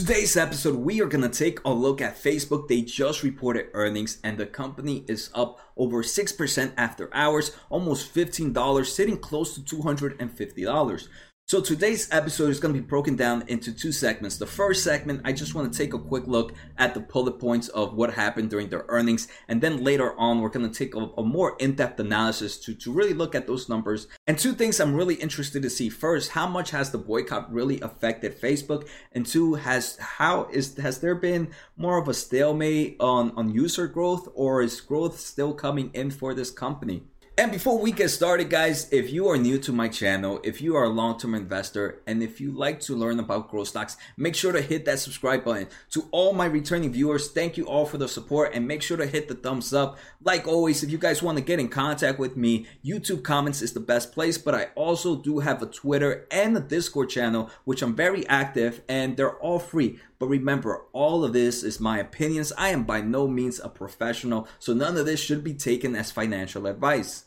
Today's episode, we are going to take a look at Facebook. They just reported earnings and the company is up over 6% after hours, almost $15, sitting close to $250. So today's episode is going to be broken down into two segments. The first segment, I just want to take a quick look at the bullet points of what happened during their earnings. And then later on, we're going to take a, a more in-depth analysis to, to really look at those numbers. And two things I'm really interested to see. First, how much has the boycott really affected Facebook? And two, has how is has there been more of a stalemate on, on user growth or is growth still coming in for this company? And before we get started, guys, if you are new to my channel, if you are a long term investor, and if you like to learn about growth stocks, make sure to hit that subscribe button. To all my returning viewers, thank you all for the support and make sure to hit the thumbs up. Like always, if you guys want to get in contact with me, YouTube comments is the best place, but I also do have a Twitter and a Discord channel, which I'm very active and they're all free. But remember, all of this is my opinions. I am by no means a professional, so none of this should be taken as financial advice.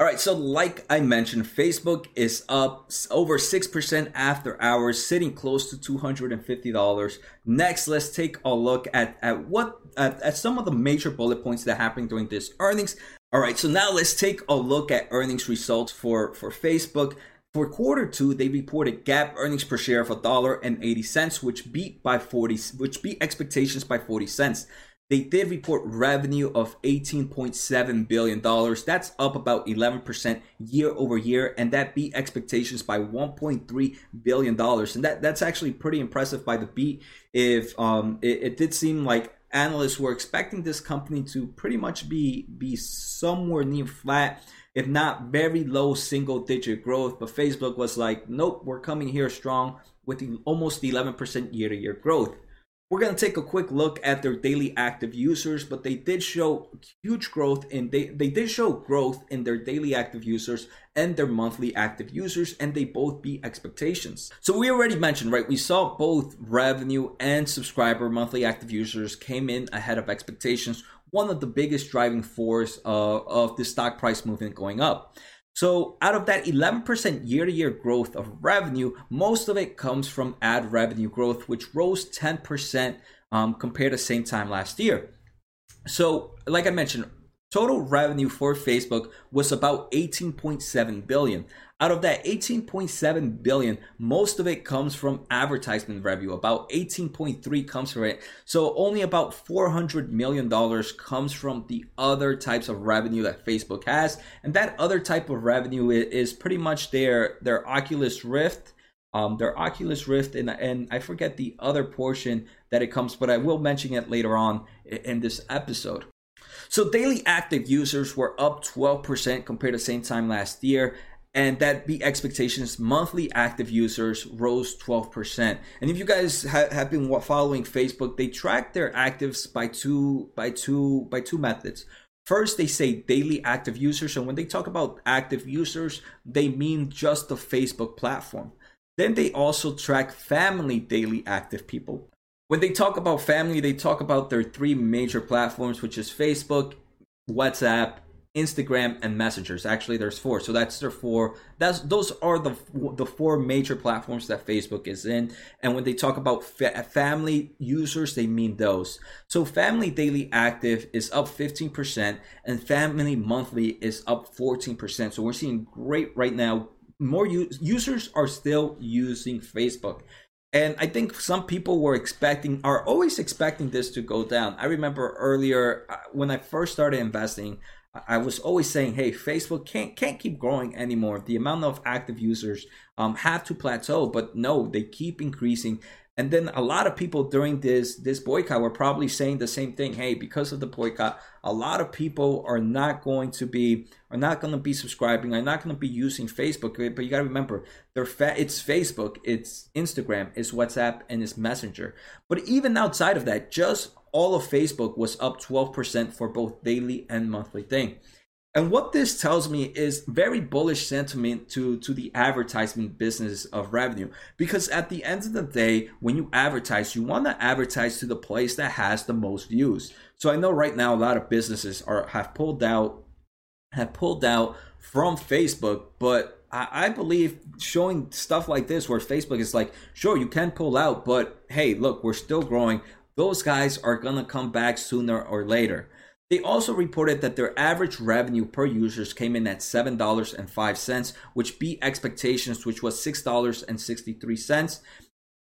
All right, so like I mentioned, Facebook is up over 6% after hours, sitting close to $250. Next, let's take a look at, at what at, at some of the major bullet points that happened during this earnings. All right, so now let's take a look at earnings results for, for Facebook. For quarter two, they reported GAAP earnings per share of $1.80, which beat by 40 which beat expectations by 40 cents. They did report revenue of $18.7 billion. That's up about 11% year over year, and that beat expectations by $1.3 billion. And that, that's actually pretty impressive by the beat. If um, it, it did seem like analysts were expecting this company to pretty much be be somewhere near flat if not very low single digit growth but facebook was like nope we're coming here strong with almost 11% year to year growth we're going to take a quick look at their daily active users, but they did show huge growth in they, they did show growth in their daily active users and their monthly active users, and they both beat expectations. So we already mentioned, right? We saw both revenue and subscriber monthly active users came in ahead of expectations, one of the biggest driving force uh, of the stock price movement going up. So, out of that 11% year to year growth of revenue, most of it comes from ad revenue growth, which rose 10% um, compared to same time last year. So, like I mentioned, total revenue for Facebook was about 18.7 billion. Out of that 18.7 billion, most of it comes from advertisement revenue. About 18.3 comes from it. So only about 400 million dollars comes from the other types of revenue that Facebook has, and that other type of revenue is pretty much their their Oculus Rift. Um, their Oculus Rift, and, and I forget the other portion that it comes, but I will mention it later on in this episode. So daily active users were up 12% compared to same time last year and that beat expectations. Monthly active users rose 12%. And if you guys ha- have been following Facebook, they track their actives by two by two by two methods. First, they say daily active users, and when they talk about active users, they mean just the Facebook platform. Then they also track family daily active people. When they talk about family, they talk about their three major platforms, which is Facebook, WhatsApp, Instagram and Messengers. Actually, there's four, so that's their four. That's those are the the four major platforms that Facebook is in. And when they talk about fa- family users, they mean those. So family daily active is up 15%, and family monthly is up 14%. So we're seeing great right now. More u- users are still using Facebook. And I think some people were expecting, are always expecting this to go down. I remember earlier uh, when I first started investing, I was always saying, hey, Facebook can't can't keep growing anymore. The amount of active users um, have to plateau, but no, they keep increasing. And then a lot of people during this this boycott were probably saying the same thing. Hey, because of the boycott, a lot of people are not going to be are not going to be subscribing. Are not going to be using Facebook. But you got to remember, they're fa- it's Facebook, it's Instagram, it's WhatsApp, and it's Messenger. But even outside of that, just all of Facebook was up 12% for both daily and monthly thing. And what this tells me is very bullish sentiment to, to the advertisement business of revenue. Because at the end of the day, when you advertise, you want to advertise to the place that has the most views. So I know right now a lot of businesses are have pulled out have pulled out from Facebook, but I, I believe showing stuff like this where Facebook is like, sure, you can pull out, but hey, look, we're still growing. Those guys are gonna come back sooner or later. They also reported that their average revenue per users came in at $7.05, which beat expectations, which was $6.63.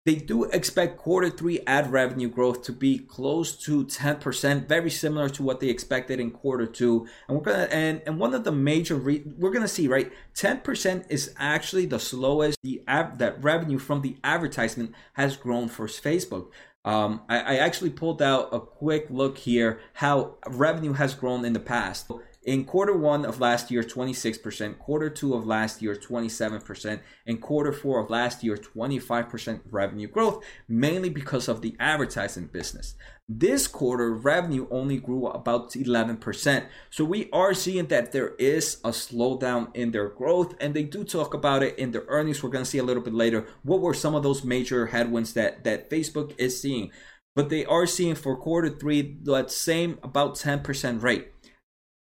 They do expect quarter three ad revenue growth to be close to 10%, very similar to what they expected in quarter two. And we're gonna and, and one of the major re- we're gonna see right, 10% is actually the slowest the av- that revenue from the advertisement has grown for Facebook. Um, I, I actually pulled out a quick look here how revenue has grown in the past. In quarter one of last year, 26%, quarter two of last year, 27%, and quarter four of last year, 25% revenue growth, mainly because of the advertising business. This quarter, revenue only grew about 11%. So we are seeing that there is a slowdown in their growth, and they do talk about it in their earnings. We're going to see a little bit later what were some of those major headwinds that, that Facebook is seeing. But they are seeing for quarter three that same about 10% rate.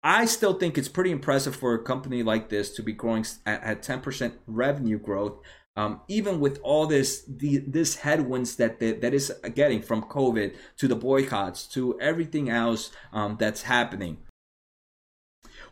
I still think it's pretty impressive for a company like this to be growing at, at 10% revenue growth, um, even with all this the, this headwinds that the, that is getting from COVID to the boycotts to everything else um, that's happening.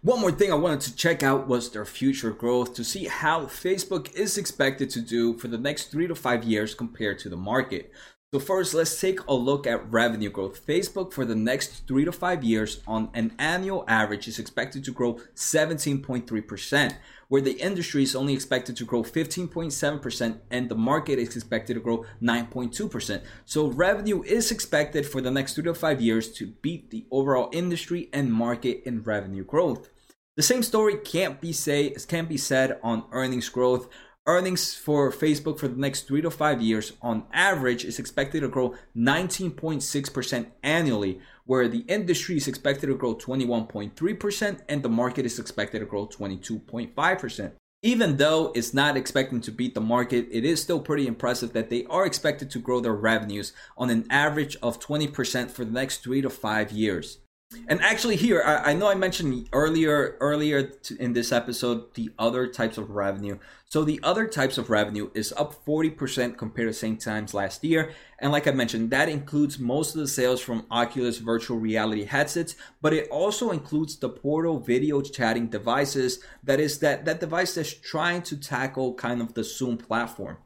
One more thing I wanted to check out was their future growth to see how Facebook is expected to do for the next three to five years compared to the market. So first, let's take a look at revenue growth. Facebook for the next three to five years on an annual average is expected to grow 17.3%, where the industry is only expected to grow 15.7% and the market is expected to grow 9.2%. So revenue is expected for the next three to five years to beat the overall industry and market in revenue growth. The same story can't be say can't be said on earnings growth. Earnings for Facebook for the next three to five years, on average, is expected to grow 19.6% annually, where the industry is expected to grow 21.3% and the market is expected to grow 22.5%. Even though it's not expecting to beat the market, it is still pretty impressive that they are expected to grow their revenues on an average of 20% for the next three to five years. And actually, here I, I, know I mentioned earlier earlier to, in this episode the other types of revenue. So the other types of revenue is up forty percent compared to same times last year. And like I mentioned, that includes most of the sales from Oculus virtual reality headsets, but it also includes the Portal video chatting devices. That is that that device that's trying to tackle kind of the Zoom platform.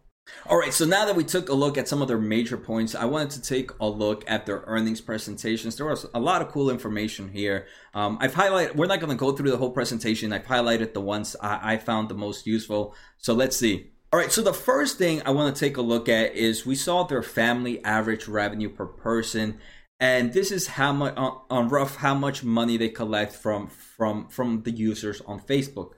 All right, so now that we took a look at some of their major points, I wanted to take a look at their earnings presentations. There was a lot of cool information here. Um, I've highlighted, we're not going to go through the whole presentation. I've highlighted the ones I, I found the most useful. So let's see. All right, so the first thing I want to take a look at is we saw their family average revenue per person. And this is how much on, on rough how much money they collect from from from the users on Facebook.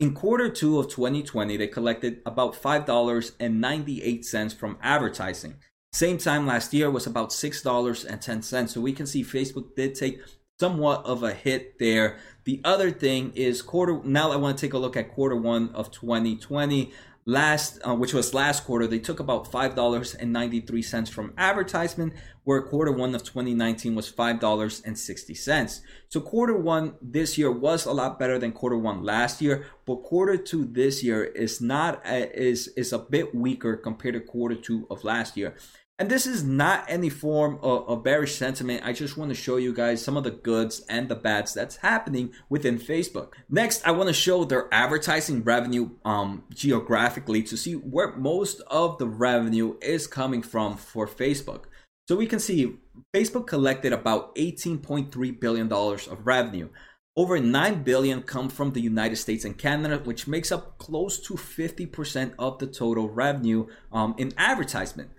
In quarter two of 2020, they collected about $5.98 from advertising. Same time last year was about $6.10. So we can see Facebook did take somewhat of a hit there. The other thing is quarter now I want to take a look at quarter 1 of 2020 last uh, which was last quarter they took about $5.93 from advertisement where quarter one of 2019 was $5.60 so quarter one this year was a lot better than quarter one last year but quarter two this year is not a, is is a bit weaker compared to quarter two of last year and this is not any form of, of, bearish sentiment. I just want to show you guys some of the goods and the bads that's happening within Facebook. Next, I want to show their advertising revenue um, geographically to see where most of the revenue is coming from for Facebook. So we can see Facebook collected about $18.3 billion of revenue. Over 9 billion come from the United States and Canada, which makes up close to 50% of the total revenue um, in advertisement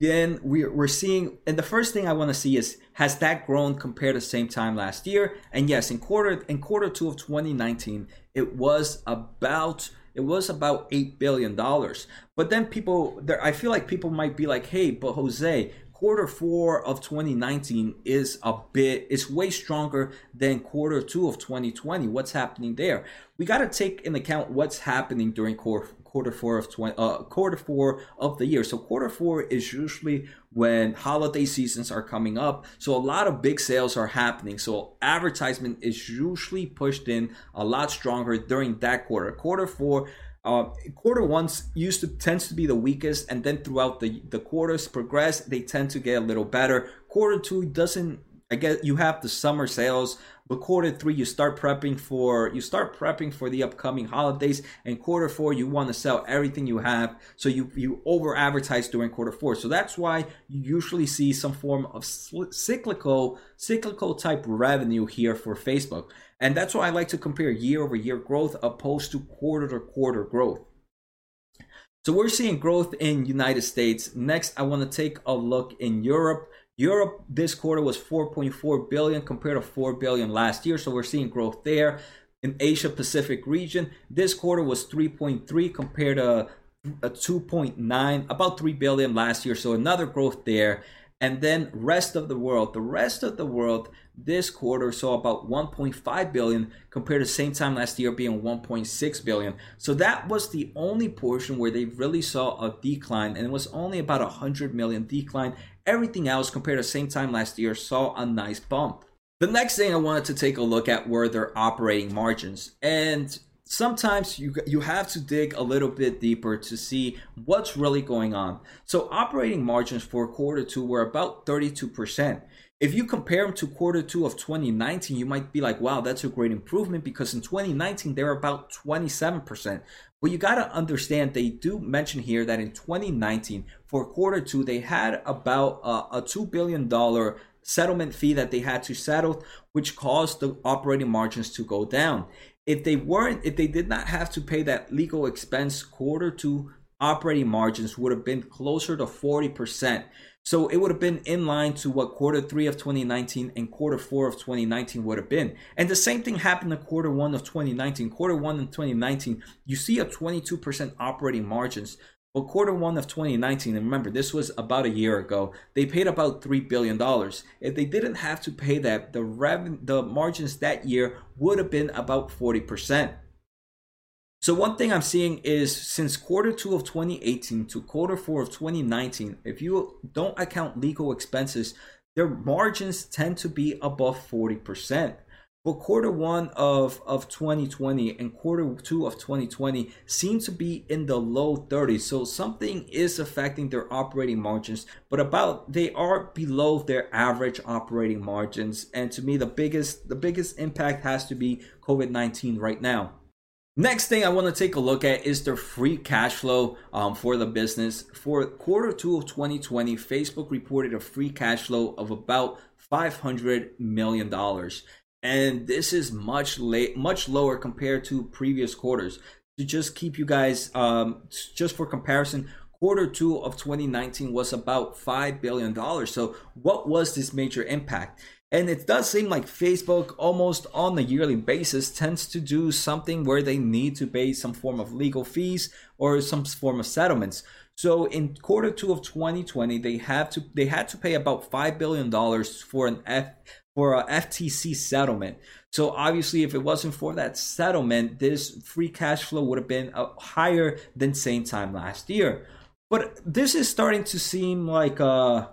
then we're, seeing and the first thing i want to see is has that grown compared to same time last year? And yes in quarter in quarter two of 2019 it was about it was about eight billion dollars. But then people there i feel like people might be like hey but jose quarter four of 2019 is a bit it's way stronger than quarter two of 2020 what's happening there? We got to take in account what's happening during quarter quarter four of 20, uh, quarter four of the year. So quarter four is usually when holiday seasons are coming up. So a lot of big sales are happening. So advertisement is usually pushed in a lot stronger during that quarter. Quarter four uh, quarter ones used to tends to be the weakest, and then throughout the the quarters progress, they tend to get a little better. Quarter two doesn't. I guess you have the summer sales, but quarter three you start prepping for you start prepping for the upcoming holidays, and quarter four you want to sell everything you have, so you you over advertise during quarter four. So that's why you usually see some form of cyclical cyclical type revenue here for Facebook. And that's why I like to compare year over year growth opposed to quarter to quarter growth. So we're seeing growth in United States. Next, I want to take a look in Europe. Europe this quarter was 4.4 billion compared to 4 billion last year. So we're seeing growth there. In Asia Pacific region, this quarter was 3.3 compared to uh, a 2.9, about 3 billion last year. So another growth there. And then rest of the world. The rest of the world this quarter saw about 1.5 billion compared to the same time last year being 1.6 billion. So that was the only portion where they really saw a decline and it was only about a 100 million decline. Everything else compared to the same time last year saw a nice bump. The next thing I wanted to take a look at were their operating margins. And sometimes you you have to dig a little bit deeper to see what's really going on. So operating margins for quarter 2 were about 32%. If you compare them to quarter 2 of 2019, you might be like, "Wow, that's a great improvement because in 2019 they're about 27%." But you got to understand they do mention here that in 2019 for quarter 2 they had about a, a 2 billion dollar settlement fee that they had to settle which caused the operating margins to go down. If they weren't if they did not have to pay that legal expense quarter two operating margins would have been closer to 40% so it would have been in line to what quarter three of 2019 and quarter four of 2019 would have been. And the same thing happened in quarter one of 2019. Quarter one of 2019, you see a 22% operating margins. Well, quarter one of 2019, and remember, this was about a year ago, they paid about $3 billion. If they didn't have to pay that, the, rev- the margins that year would have been about 40%. So, one thing I'm seeing is since quarter two of 2018 to quarter four of 2019, if you don't account legal expenses, their margins tend to be above 40%. But quarter one of, of 2020 and quarter two of 2020 seem to be in the low 30s. So something is affecting their operating margins, but about they are below their average operating margins. And to me, the biggest the biggest impact has to be COVID-19 right now. Next thing I want to take a look at is their free cash flow um, for the business. For quarter two of 2020, Facebook reported a free cash flow of about $500 million and this is much late, much lower compared to previous quarters. To just keep you guys, um, just for comparison, quarter two of 2019 was about five billion dollars. So, what was this major impact? And it does seem like Facebook, almost on a yearly basis, tends to do something where they need to pay some form of legal fees or some form of settlements. So in quarter two of 2020, they have to they had to pay about five billion dollars for an F for a FTC settlement. So obviously, if it wasn't for that settlement, this free cash flow would have been uh, higher than same time last year. But this is starting to seem like uh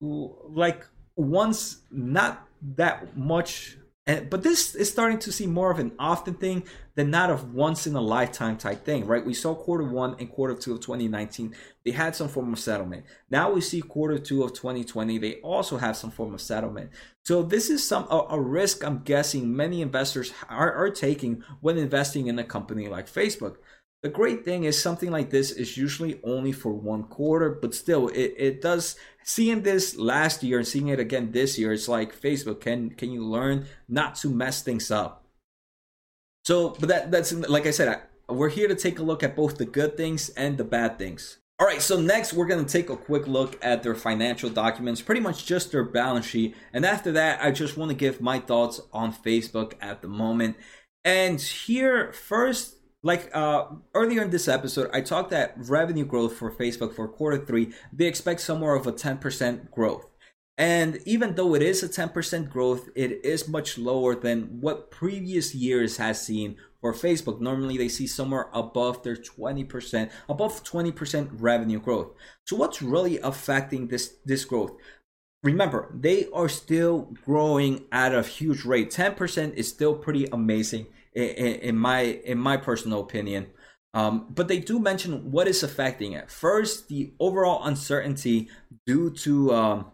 like once not that much and, but this is starting to see more of an often thing than not of once in a lifetime type thing, right? We saw quarter one and quarter two of 2019, they had some form of settlement. Now we see quarter two of 2020, they also have some form of settlement. So this is some a, a risk I'm guessing many investors are, are taking when investing in a company like Facebook. The great thing is something like this is usually only for one quarter, but still it, it does seeing this last year and seeing it again this year, it's like Facebook, can can you learn not to mess things up? So, but that that's like I said, I, we're here to take a look at both the good things and the bad things. All right, so next we're going to take a quick look at their financial documents, pretty much just their balance sheet. And after that, I just want to give my thoughts on Facebook at the moment. And here, first, like uh, earlier in this episode, I talked that revenue growth for Facebook for quarter three, they expect somewhere of a 10% growth. And even though it is a 10% growth, it is much lower than what previous years has seen for Facebook. Normally they see somewhere above their 20%, above 20% revenue growth. So what's really affecting this, this growth? Remember, they are still growing at a huge rate. 10% is still pretty amazing in, my in my personal opinion. Um, but they do mention what is affecting it. First, the overall uncertainty due to um,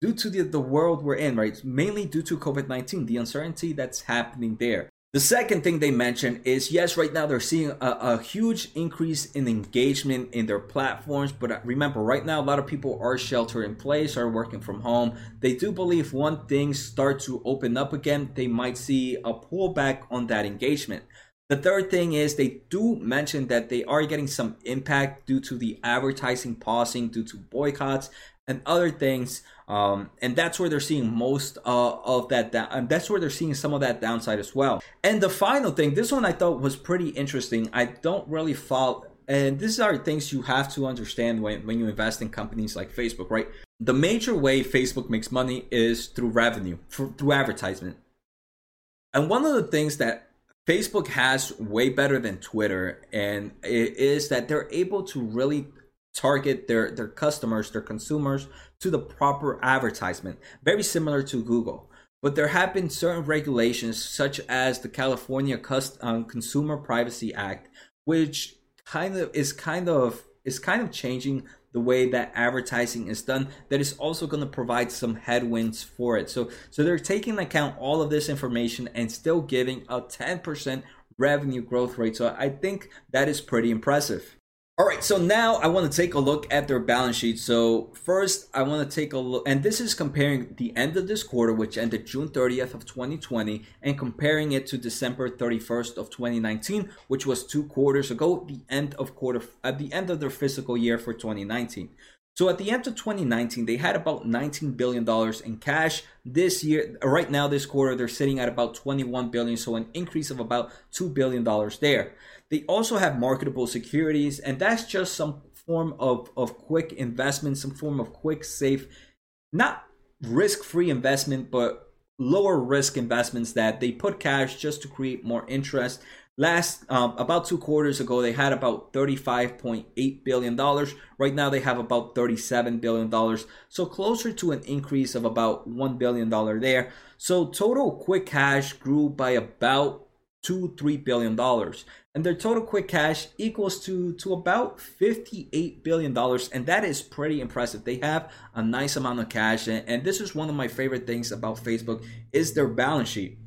due to the, the world we're in, right? Mainly due to COVID 19, the uncertainty that's happening there. The second thing they mentioned is yes, right now they're seeing a, a, huge increase in engagement in their platforms. But uh, remember, right now, a lot of people are sheltered in place, are working from home. They do believe when things start to open up again, they might see a pullback on that engagement. The third thing is they do mention that they are getting some impact due to the advertising pausing due to boycotts and other things. Um, and that's where they're seeing most uh, of that. And that's where they're seeing some of that downside as well. And the final thing, this one I thought was pretty interesting. I don't really follow. And these are things you have to understand when, when you invest in companies like Facebook, right? The major way Facebook makes money is through revenue, for, through advertisement. And one of the things that Facebook has way better than Twitter, and it is that they're able to really target their their customers, their consumers to the proper advertisement, very similar to Google. But there have been certain regulations, such as the California Cust- um, Consumer Privacy Act, which kind of is kind of is kind of changing the way that advertising is done that is also going to provide some headwinds for it. So so they're taking account all of this information and still giving a 10% revenue growth rate. So i think that is pretty impressive all right, so now I want to take a look at their balance sheet. So first, I want to take a look, and this is comparing the end of this quarter, which ended June 30th of 2020, and comparing it to December 31st of 2019, which was two quarters ago, the end of quarter at the end of their fiscal year for 2019. So at the end of 2019, they had about 19 billion dollars in cash. This year, right now, this quarter, they're sitting at about 21 billion, so an increase of about two billion dollars there. They also have marketable securities, and that's just some form of, of quick investment, some form of quick, safe, not risk free investment, but lower risk investments that they put cash just to create more interest. Last um, about two quarters ago, they had about $35.8 billion. Right now, they have about $37 billion. So closer to an increase of about $1 billion there. So total quick cash grew by about two, $3 billion and their total quick cash equals to to about 58 billion dollars and that is pretty impressive. They have a nice amount of cash and, and this is one of my favorite things about facebook is their balance sheet.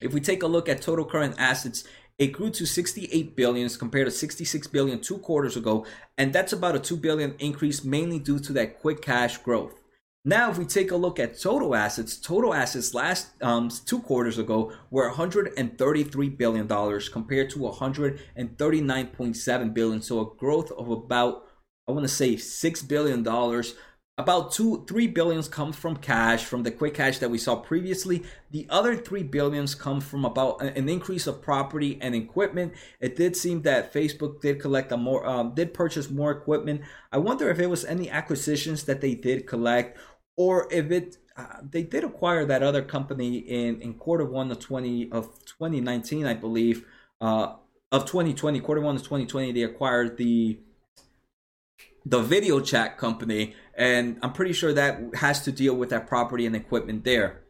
If we take a look at total current assets it grew to 68 billions compared to 66 billion two quarters ago and that's about a 2 billion increase mainly due to that quick cash growth now, if we take a look at total assets, total assets last um, two quarters ago were 133 billion dollars compared to 139.7 billion. so a growth of about I want to say six billion dollars. About two, three billions come from cash, from the quick cash that we saw previously. The other three billions come from about an increase of property and equipment. It did seem that Facebook did collect a more, um, did purchase more equipment. I wonder if it was any acquisitions that they did collect or if it uh, they did acquire that other company in in quarter one of 20 of 2019 i believe. Uh of 2020 quarter one of 2020 they acquired the the video chat company. And i'm pretty sure that has to deal with that property and equipment there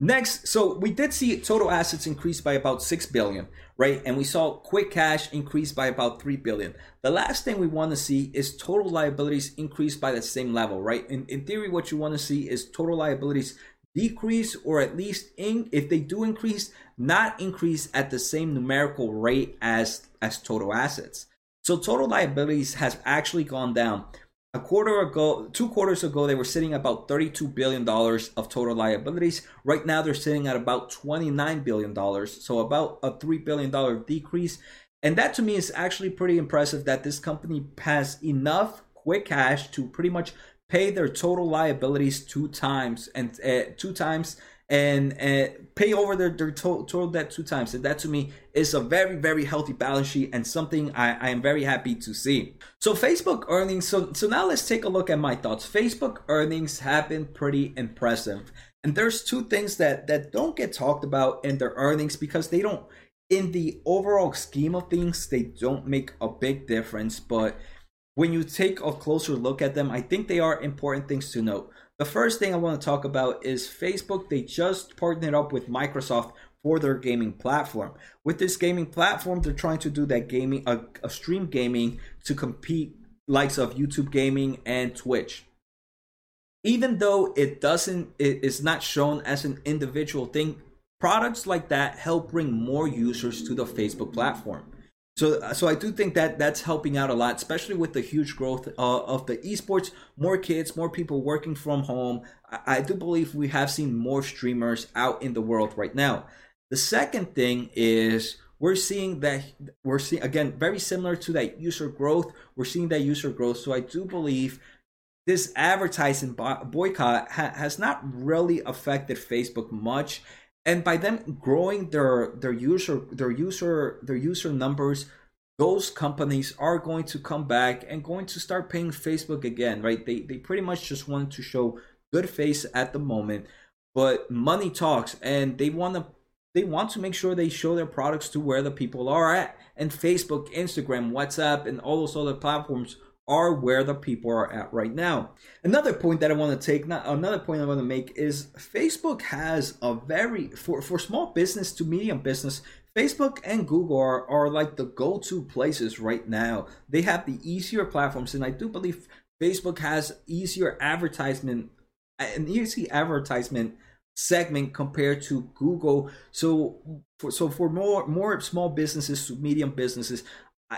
Next, so we did see total assets increase by about 6 billion, right? And we saw quick cash increase by about 3 billion. The last thing we want to see is total liabilities increase by the same level, right? In, in theory, what you want to see is total liabilities decrease or at least in, if they do increase, not increase at the same numerical rate as as total assets. So total liabilities has actually gone down a quarter ago, two quarters ago, they were sitting about $32 billion of total liabilities. Right now, they're sitting at about $29 billion. So, about a $3 billion decrease. And that to me is actually pretty impressive that this company has enough quick cash to pretty much pay their total liabilities two times and uh, two times and, and pay over their, their total, debt two times. And that to me is a very, very healthy balance sheet and something I, I am very happy to see. So Facebook earnings, so, so now let's take a look at my thoughts. Facebook earnings have been pretty impressive. And there's two things that, that don't get talked about in their earnings because they don't, in the overall scheme of things, they don't make a big difference. But when you take a closer look at them, I think they are important things to note. The first thing I want to talk about is Facebook. They just partnered up with Microsoft for their gaming platform. With this gaming platform, they're trying to do that gaming, a, a stream gaming to compete likes of YouTube gaming and Twitch. Even though it doesn't, it is not shown as an individual thing, products like that help bring more users to the Facebook platform. So, so I do think that that's helping out a lot, especially with the huge growth uh, of the esports. More kids, more people working from home. I, I do believe we have seen more streamers out in the world right now. The second thing is we're seeing that we're seeing again very similar to that user growth. We're seeing that user growth. So I do believe this advertising boycott ha- has not really affected Facebook much and by them growing their their user their user their user numbers those companies are going to come back and going to start paying facebook again right? They they pretty much just want to show good face at the moment but money talks and they want to they want to make sure they show their products to where the people are at. And facebook instagram whatsapp and all those other platforms are where the people are at right now. Another point that I want to take, not another point I want to make is Facebook has a very for for small business to medium business. Facebook and Google are, are like the go-to places right now. They have the easier platforms, and I do believe Facebook has easier advertisement, an easy advertisement segment compared to Google. So for so for more more small businesses to medium businesses,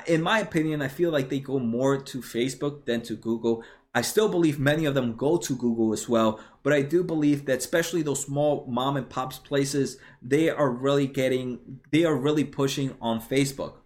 in my opinion, I feel like they go more to Facebook than to Google. I still believe many of them go to Google as well, but I do believe that especially those small mom and pops places, they are really getting, they are really pushing on Facebook.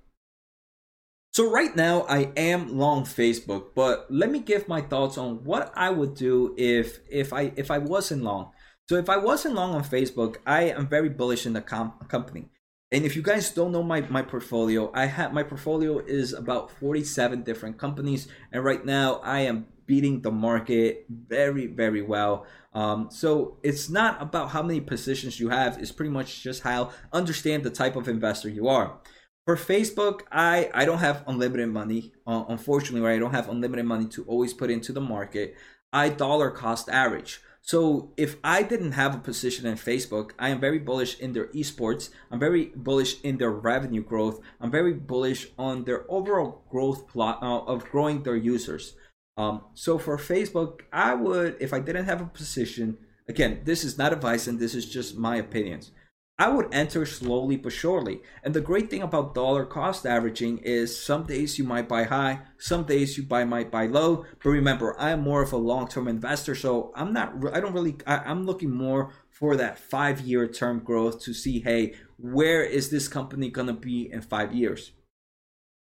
So right now I am long Facebook, but let me give my thoughts on what I would do if if I if I wasn't long. So if I wasn't long on Facebook, I am very bullish in the com- company. And if you guys don't know my, my portfolio, I have my portfolio is about 47 different companies, and right now I am beating the market very, very well. Um, so it's not about how many positions you have, it's pretty much just how understand the type of investor you are. For Facebook, I, I don't have unlimited money. Uh, unfortunately, right, I don't have unlimited money to always put into the market. I dollar cost average. So if I didn't have a position in Facebook, I am very bullish in their esports. I'm very bullish in their revenue growth. I'm very bullish on their overall growth plot uh, of growing their users. Um, so for Facebook, I would, if I didn't have a position, again, this is not advice and this is just my opinions. I would enter slowly but surely. And the great thing about dollar cost averaging is some days you might buy high, some days you buy might buy low. But remember, I am more of a long-term investor, so I'm not. I don't really. I, I'm looking more for that five-year term growth to see, hey, where is this company gonna be in five years?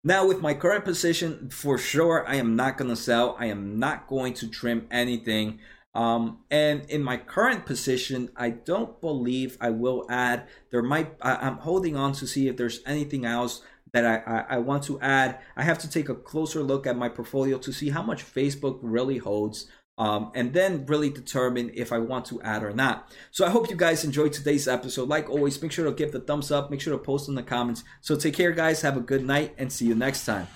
Now, with my current position, for sure, I am not gonna sell. I am not going to trim anything. Um, and in my current position, I don't believe I will add. There might I, am holding on to see if there's anything else that I, I, I want to add. I have to take a closer look at my portfolio to see how much Facebook really holds. Um, and then really determine if I want to add or not. So I hope you guys enjoyed today's episode. Like always, make sure to give the thumbs up, make sure to post in the comments. So take care, guys. Have a good night and see you next time.